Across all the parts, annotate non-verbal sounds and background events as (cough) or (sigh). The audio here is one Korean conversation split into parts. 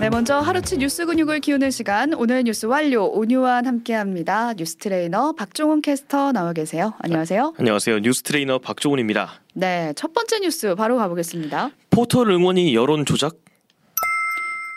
네, 먼저 하루치 뉴스 근육을 키우는 시간 오늘 뉴스 완료 온유와 함께합니다. 뉴스 트레이너 박종훈 캐스터 나와 계세요. 안녕하세요. 안녕하세요. 뉴스 트레이너 박종훈입니다. 네, 첫 번째 뉴스 바로 가보겠습니다. 포털 응원이 여론 조작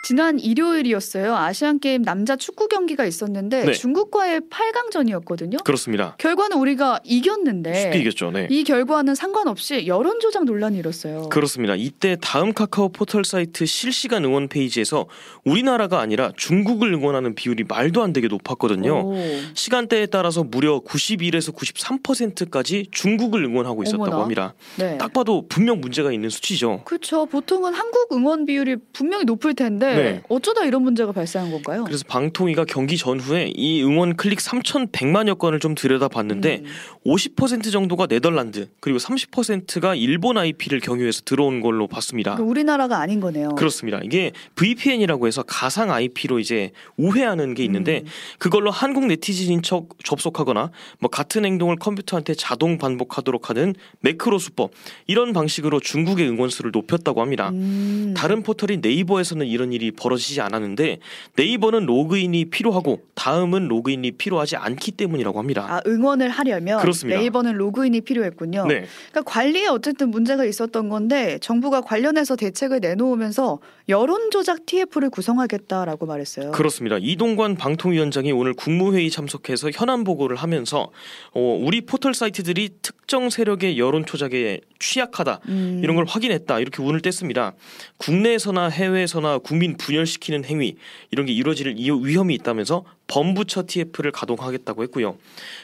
지난 일요일이었어요. 아시안 게임 남자 축구 경기가 있었는데 네. 중국과의 8강전이었거든요. 그렇습니다. 결과는 우리가 이겼는데 쉽게 이겼죠. 네. 이 결과와는 상관없이 여론 조작 논란이 일었어요. 그렇습니다. 이때 다음 카카오 포털 사이트 실시간 응원 페이지에서 우리나라가 아니라 중국을 응원하는 비율이 말도 안 되게 높았거든요. 오. 시간대에 따라서 무려 91에서 93%까지 중국을 응원하고 있었다고 어머나. 합니다. 네. 딱 봐도 분명 문제가 있는 수치죠. 그렇죠. 보통은 한국 응원 비율이 분명히 높을 텐데 네. 어쩌다 이런 문제가 발생한 건가요? 그래서 방통위가 경기 전후에 이 응원 클릭 3,100만여 건을 좀 들여다봤는데 음. 50% 정도가 네덜란드 그리고 30%가 일본 IP를 경유해서 들어온 걸로 봤습니다. 그러니까 우리나라가 아닌 거네요. 그렇습니다. 이게 VPN이라고 해서 가상 IP로 이제 우회하는 게 있는데 음. 그걸로 한국 네티즌인 척 접속하거나 뭐 같은 행동을 컴퓨터한테 자동 반복하도록 하는 매크로 수법 이런 방식으로 중국의 응원 수를 높였다고 합니다. 음. 다른 포털인 네이버에서는 이런 일이 벌어지지 않았는데 네이버는 로그인이 필요하고 다음은 로그인이 필요하지 않기 때문이라고 합니다. 아, 응원을 하려면 그렇습니다. 네이버는 로그인이 필요했군요. 네. 그러니까 관리에 어쨌든 문제가 있었던 건데 정부가 관련해서 대책을 내놓으면서 여론 조작 TF를 구성하겠다라고 말했어요. 그렇습니다. 이동관 방통위원장이 오늘 국무회의 참석해서 현안 보고를 하면서 어, 우리 포털 사이트들이 특정 세력의 여론 조작에 취약하다 음. 이런 걸 확인했다 이렇게 운을 뗐습니다. 국내에서나 해외에서나 국민 분열시키는 행위 이런 게 이루어질 이- 위험이 있다면서 범부처 TF를 가동하겠다고 했고요.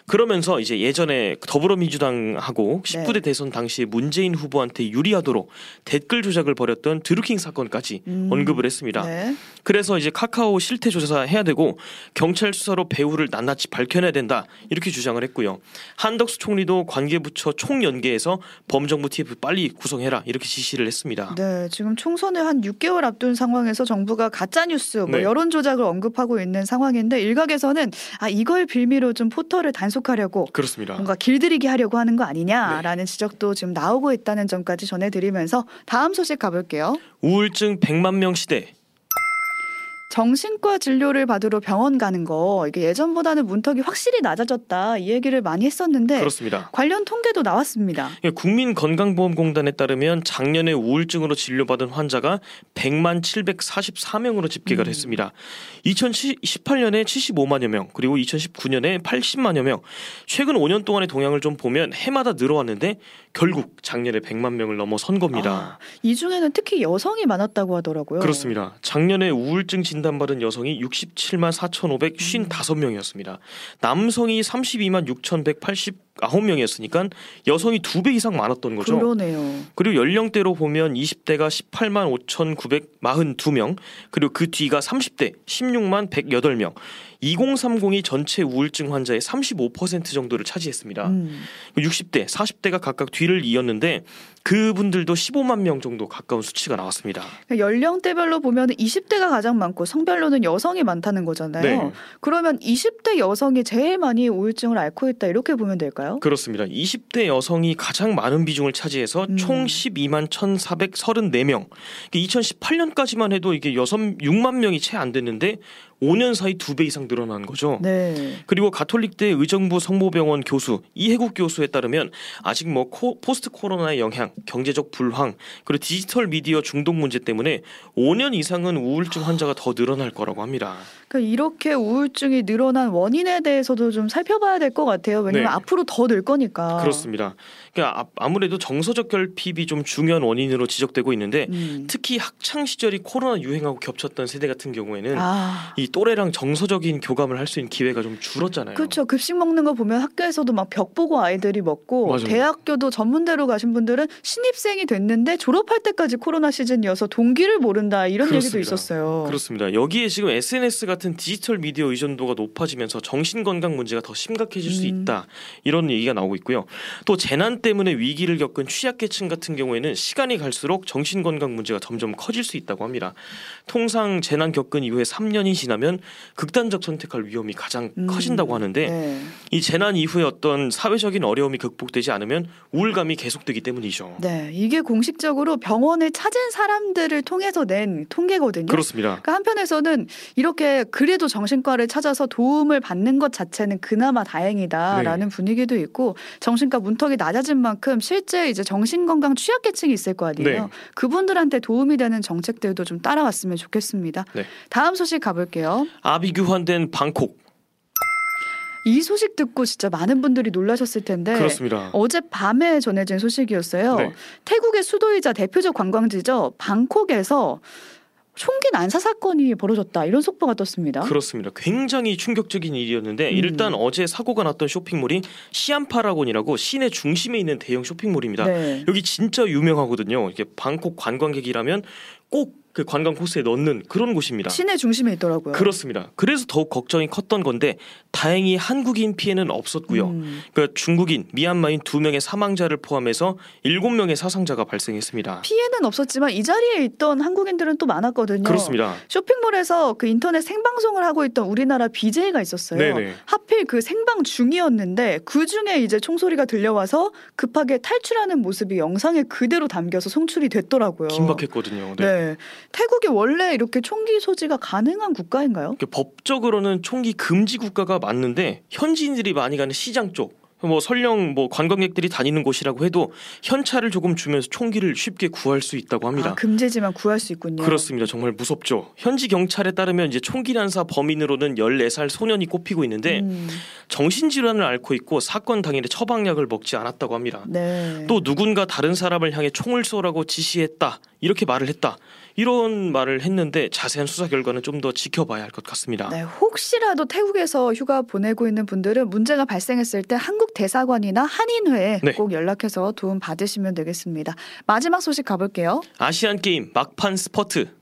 그러면서 이제 예전에 더불어민주당하고 19대 대선 당시 문재인 후보한테 유리하도록 댓글 조작을 벌였던 드루킹 사건까지 음. 언급을 했습니다. 네. 그래서 이제 카카오 실태 조사 해야 되고 경찰 수사로 배후를 낱낱이 밝혀내야 된다 이렇게 주장을 했고요. 한덕수 총리도 관계부처 총연계해서 범정부 TF 빨리 구성해라 이렇게 지시를 했습니다. 네, 지금 총선을 한 6개월 앞둔 상황에서 정부가 가짜 뉴스, 뭐 네. 여론 조작을 언급하고 있는 상황인데 일각에서는 아 이걸 빌미로 좀 포털을 단속하려고 그렇습니다. 뭔가 길들이게 하려고 하는 거 아니냐라는 지적도 지금 나오고 있다는 점까지 전해드리면서 다음 소식 가볼게요. 우울증 100만 명 시대 정신과 진료를 받으러 병원 가는 거 이게 예전보다는 문턱이 확실히 낮아졌다 이 얘기를 많이 했었는데 그렇습니다. 관련 통계도 나왔습니다. 예, 국민건강보험공단에 따르면 작년에 우울증으로 진료받은 환자가 100만 744명으로 집계가 음. 됐습니다. 2018년에 75만여 명, 그리고 2019년에 80만여 명. 최근 5년 동안의 동향을 좀 보면 해마다 늘어왔는데 결국 작년에 100만 명을 넘어선 겁니다. 아, 이 중에는 특히 여성이 많았다고 하더라고요. 그렇습니다. 작년에 우울증 진 단받은 여성이 67만 4,555명이었습니다. 남성이 32만 6,189명이었으니까 여성이 두 배 이상 많았던 거죠. 그러네요. 그리고 연령대로 보면 20대가 18만 5,942명, 그리고 그 뒤가 30대 16만 108명, 2030이 전체 우울증 환자의 35% 정도를 차지했습니다. 음. 60대, 40대가 각각 뒤를 이었는데 그분들도 15만 명 정도 가까운 수치가 나왔습니다. 그러니까 연령대별로 보면 20대가 가장 많고 성별로는 여성이 많다는 거잖아요. 네. 그러면 20대 여성이 제일 많이 우울증을 앓고 있다 이렇게 보면 될까요? 그렇습니다. 20대 여성이 가장 많은 비중을 차지해서 음. 총 12만 1,434명. 2018년까지만 해도 이게 여섯 6만 명이 채 안 됐는데 5년 사이 두 배 이상 늘어난 거죠. 네. 그리고 가톨릭대 의정부 성모병원 교수 이해국 교수에 따르면 아직 뭐 코- 포스트 코로나의 영향, 경제적 불황, 그리고 디지털 미디어 중독 문제 때문에 5년 이상은 우울증 환자가 더 늘어날 거라고 합니다. 그러니까 이렇게 우울증이 늘어난 원인에 대해서도 좀 살펴봐야 될 것 같아요. 왜냐면 네. 앞으로 더 늘 거니까. 그렇습니다. 그러니까 아- 아무래도 정서적 결핍이 좀 중요한 원인으로 지적되고 있는데 음. 특히 학창 시절이 코로나 유행하고 겹쳤던 세대 같은 경우에는 아. 이 또래랑 정서적인 교감을 할 수 있는 기회가 좀 줄었잖아요. 그렇죠. 급식 먹는 거 보면 학교에서도 막 벽 보고 아이들이 먹고 맞아요. 대학교도 전문대로 가신 분들은 신입생이 됐는데 졸업할 때까지 코로나 시즌이어서 동기를 모른다 이런 얘기도 그렇습니다. 있었어요. 그렇습니다. 여기에 지금 SNS 같은 디지털 미디어 의존도가 높아지면서 정신 건강 문제가 더 심각해질 수 음. 있다 이런 얘기가 나오고 있고요. 또 재난 때문에 위기를 겪은 취약계층 같은 경우에는 시간이 갈수록 정신건강 문제가 점점 커질 수 있다고 합니다. 통상 재난 겪은 이후에 3년이 지나면 극단적 선택할 위험이 가장 음, 커진다고 하는데 네. 이 재난 이후에 어떤 사회적인 어려움이 극복되지 않으면 우울감이 계속되기 때문이죠. 네, 이게 공식적으로 병원을 찾은 사람들을 통해서 낸 통계거든요. 그렇습니다. 그러니까 한편에서는 이렇게 그래도 정신과를 찾아서 도움을 받는 것 자체는 그나마 다행이다라는 네. 분위기도 있고 정신과 문턱이 낮아 진 만큼 실제 이제 정신건강 취약계층이 있을 거 아니에요. 네. 그분들한테 도움이 되는 정책들도 좀 따라왔으면 좋겠습니다. 네. 다음 소식 가볼게요. 아비규환된 방콕 이 소식 듣고 진짜 많은 분들이 놀라셨을 텐데 그렇습니다. 어제 밤에 전해진 소식이었어요. 네. 태국의 수도이자 대표적 관광지죠. 방콕에서 총기 난사 사건이 벌어졌다 이런 속보가 떴습니다. 그렇습니다. 굉장히 충격적인 일이었는데 음. 일단 어제 사고가 났던 쇼핑몰이 시안파라곤이라고 시내 중심에 있는 대형 쇼핑몰입니다. 네. 여기 진짜 유명하거든요. 이게 방콕 관광객이라면 꼭 그 관광 코스에 넣는 그런 곳입니다. 시내 중심에 있더라고요. 그렇습니다. 그래서 더욱 걱정이 컸던 건데 다행히 한국인 피해는 없었고요. 음. 그러니까 중국인, 미얀마인 두 명의 사망자를 포함해서 일곱 명의 사상자가 발생했습니다. 피해는 없었지만 이 자리에 있던 한국인들은 또 많았거든요. 그렇습니다. 쇼핑몰에서 그 인터넷 생방송을 하고 있던 우리나라 BJ가 있었어요. 네네. 하필 그 생방 중이었는데 그 중에 이제 총소리가 들려와서 급하게 탈출하는 모습이 영상에 그대로 담겨서 송출이 됐더라고요. 긴박했거든요. 네. 네. 태국이 원래 이렇게 총기 소지가 가능한 국가인가요? 이게 법적으로는 총기 금지 국가가 맞는데 현지인들이 많이 가는 시장 쪽. 뭐 설령 뭐 관광객들이 다니는 곳이라고 해도 현찰을 조금 주면서 총기를 쉽게 구할 수 있다고 합니다. 아, 금지지만 구할 수 있군요. 그렇습니다. 정말 무섭죠. 현지 경찰에 따르면 이제 총기 난사 범인으로는 14살 소년이 꼽히고 있는데 음, 정신질환을 앓고 있고 사건 당일에 처방약을 먹지 않았다고 합니다. 네. 또 누군가 다른 사람을 향해 총을 쏘라고 지시했다 이렇게 말을 했다 이런 말을 했는데 자세한 수사 결과는 좀 더 지켜봐야 할 것 같습니다. 네, 혹시라도 태국에서 휴가 보내고 있는 분들은 문제가 발생했을 때 한국 대사관이나 한인회에 네. 꼭 연락해서 도움 받으시면 되겠습니다. 마지막 소식 가볼게요. 아시안 게임 막판 스퍼트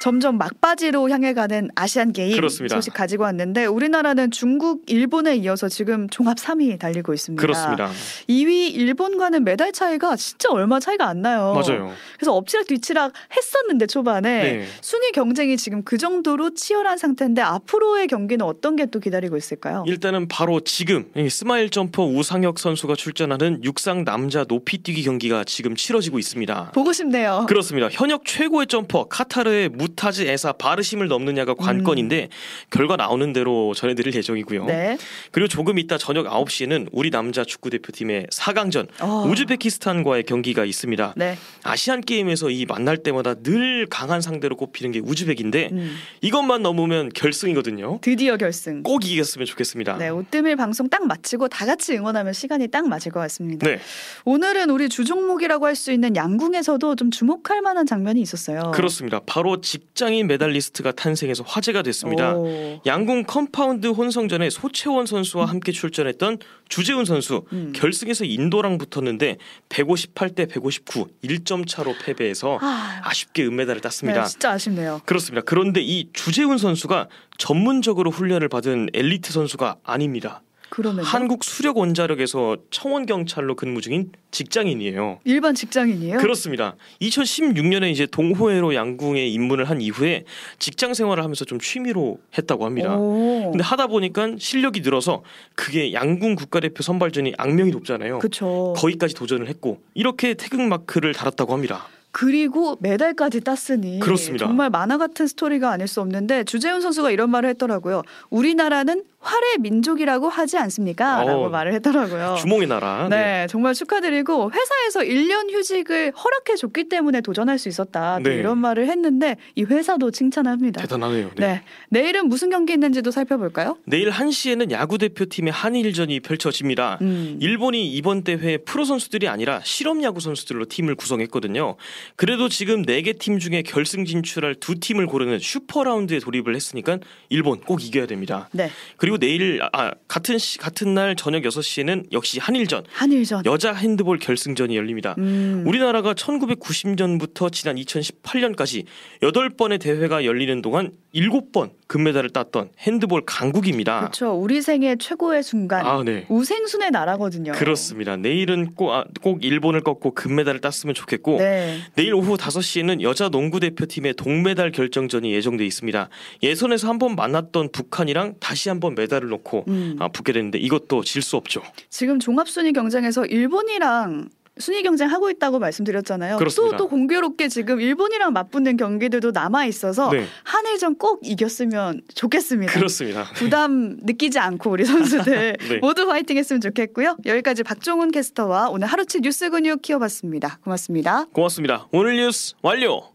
점점 막바지로 향해 가는 아시안 게임 그렇습니다. 소식 가지고 왔는데 우리나라는 중국, 일본에 이어서 지금 종합 3위 달리고 있습니다. 그렇습니다. 2위 일본과는 메달 차이가 진짜 얼마 차이가 안 나요. 맞아요. 그래서 엎치락 뒤치락 했었는데 초반에 네. 순위 경쟁이 지금 그 정도로 치열한 상태인데 앞으로의 경기는 어떤 게 또 기다리고 있을까요? 일단은 바로 지금 이 스마일 점퍼 우상혁 선수가 출전하는 육상 남자 높이뛰기 경기가 지금 치러지고 있습니다. 보고 싶네요. 그렇습니다. 현역 최고의 점퍼 카타르의 무타즈 에사 바르심을 넘느냐가 관건인데 결과 나오는 대로 전해드릴 예정이고요. 음. 네. 그리고 조금 이따 저녁 9시에는 우리 남자 축구 대표팀의 4강전 어. 우즈베키스탄과의 경기가 있습니다. 네. 아시안 게임에서 이 만날 때마다 늘 강한 상대로 꼽히는 게 우즈벡인데 음. 이것만 넘으면 결승이거든요. 드디어 결승. 꼭 이겼으면 좋겠습니다. 네, 오뜨밀 방송 딱 마치고 다 같이 응원하면 시간이 딱 맞을 것 같습니다. 네, 오늘은 우리 주종목이라고 할 수 있는 양궁에서도 좀 주목할 만한 장면이 있었어요. 그렇습니다. 바로 직장인 메달리스트가 탄생해서 화제가 됐습니다. 오. 양궁 compound 혼성전에 소채원 선수와 함께 출전했던 주재훈 선수 음. 결승에서 인도랑 붙었는데 158대 159 1점 차로 패배해서 아, 아쉽게 은메달을 땄습니다. 네, 진짜 아쉽네요. 그렇습니다. 그런데 이 주재훈 선수가 전문적으로 훈련을 받은 엘리트 선수가 아닙니다. 그러면 한국 수력 원자력에서 청원 경찰로 근무 중인 직장인이에요. 일반 직장인이에요? 그렇습니다. 2016년에 이제 동호회로 양궁에 입문을 한 이후에 직장 생활을 하면서 좀 취미로 했다고 합니다. 오. 근데 하다 보니까 실력이 늘어서 그게 양궁 국가대표 선발전이 악명이 높잖아요. 그쵸. 거기까지 도전을 했고 이렇게 태극 마크를 달았다고 합니다. 그리고 메달까지 땄으니 그렇습니다. 정말 만화 같은 스토리가 아닐 수 없는데 주재훈 선수가 이런 말을 했더라고요. 우리나라는 활의 민족이라고 하지 않습니까? 어, 라고 말을 했더라고요. 주몽의 나라. 네, 정말 축하드리고 회사에서 1년 휴직을 허락해 줬기 때문에 도전할 수 있었다. 또 네. 이런 말을 했는데 이 회사도 칭찬합니다. 대단하네요. 네. 네. 내일은 무슨 경기 있는지도 살펴볼까요? 내일 1시에는 야구 대표팀의 한일전이 펼쳐집니다. 음. 일본이 이번 대회 프로 선수들이 아니라 실업 야구 선수들로 팀을 구성했거든요. 그래도 지금 네개팀 중에 결승 진출할 두 팀을 고르는 슈퍼 라운드에 돌입을 했으니까 일본 꼭 이겨야 됩니다. 네. 그리고 내일 아 같은 시, 같은 날 저녁 6시에는 역시 한일전 한일전. 여자 핸드볼 결승전이 열립니다. 음. 우리나라가 1990년부터 지난 2018년까지 8번의 대회가 열리는 동안 7번 금메달을 땄던 핸드볼 강국입니다. 그렇죠. 우리 생애 최고의 순간. 아, 네. 우생순의 나라거든요. 그렇습니다. 내일은 꼭, 아, 꼭 일본을 꺾고 금메달을 땄으면 좋겠고 네. 내일 오후 5시에는 여자 농구 대표팀의 동메달 결정전이 예정돼 있습니다. 예선에서 한 번 만났던 북한이랑 다시 한 번 메달을 놓고 음. 아, 붙게 되는데 이것도 질 수 없죠. 지금 종합순위 경쟁에서 일본이랑 순위 경쟁하고 있다고 말씀드렸잖아요. 그렇습니다. 또, 또 공교롭게 지금 일본이랑 맞붙는 경기들도 남아 있어서 네. 한일전 꼭 이겼으면 좋겠습니다. 그렇습니다. 부담 느끼지 않고 우리 선수들 (laughs) 네. 모두 화이팅했으면 좋겠고요. 여기까지 박종훈 캐스터와 오늘 하루치 뉴스 근육 키워봤습니다. 고맙습니다. 고맙습니다. 오늘 뉴스 완료.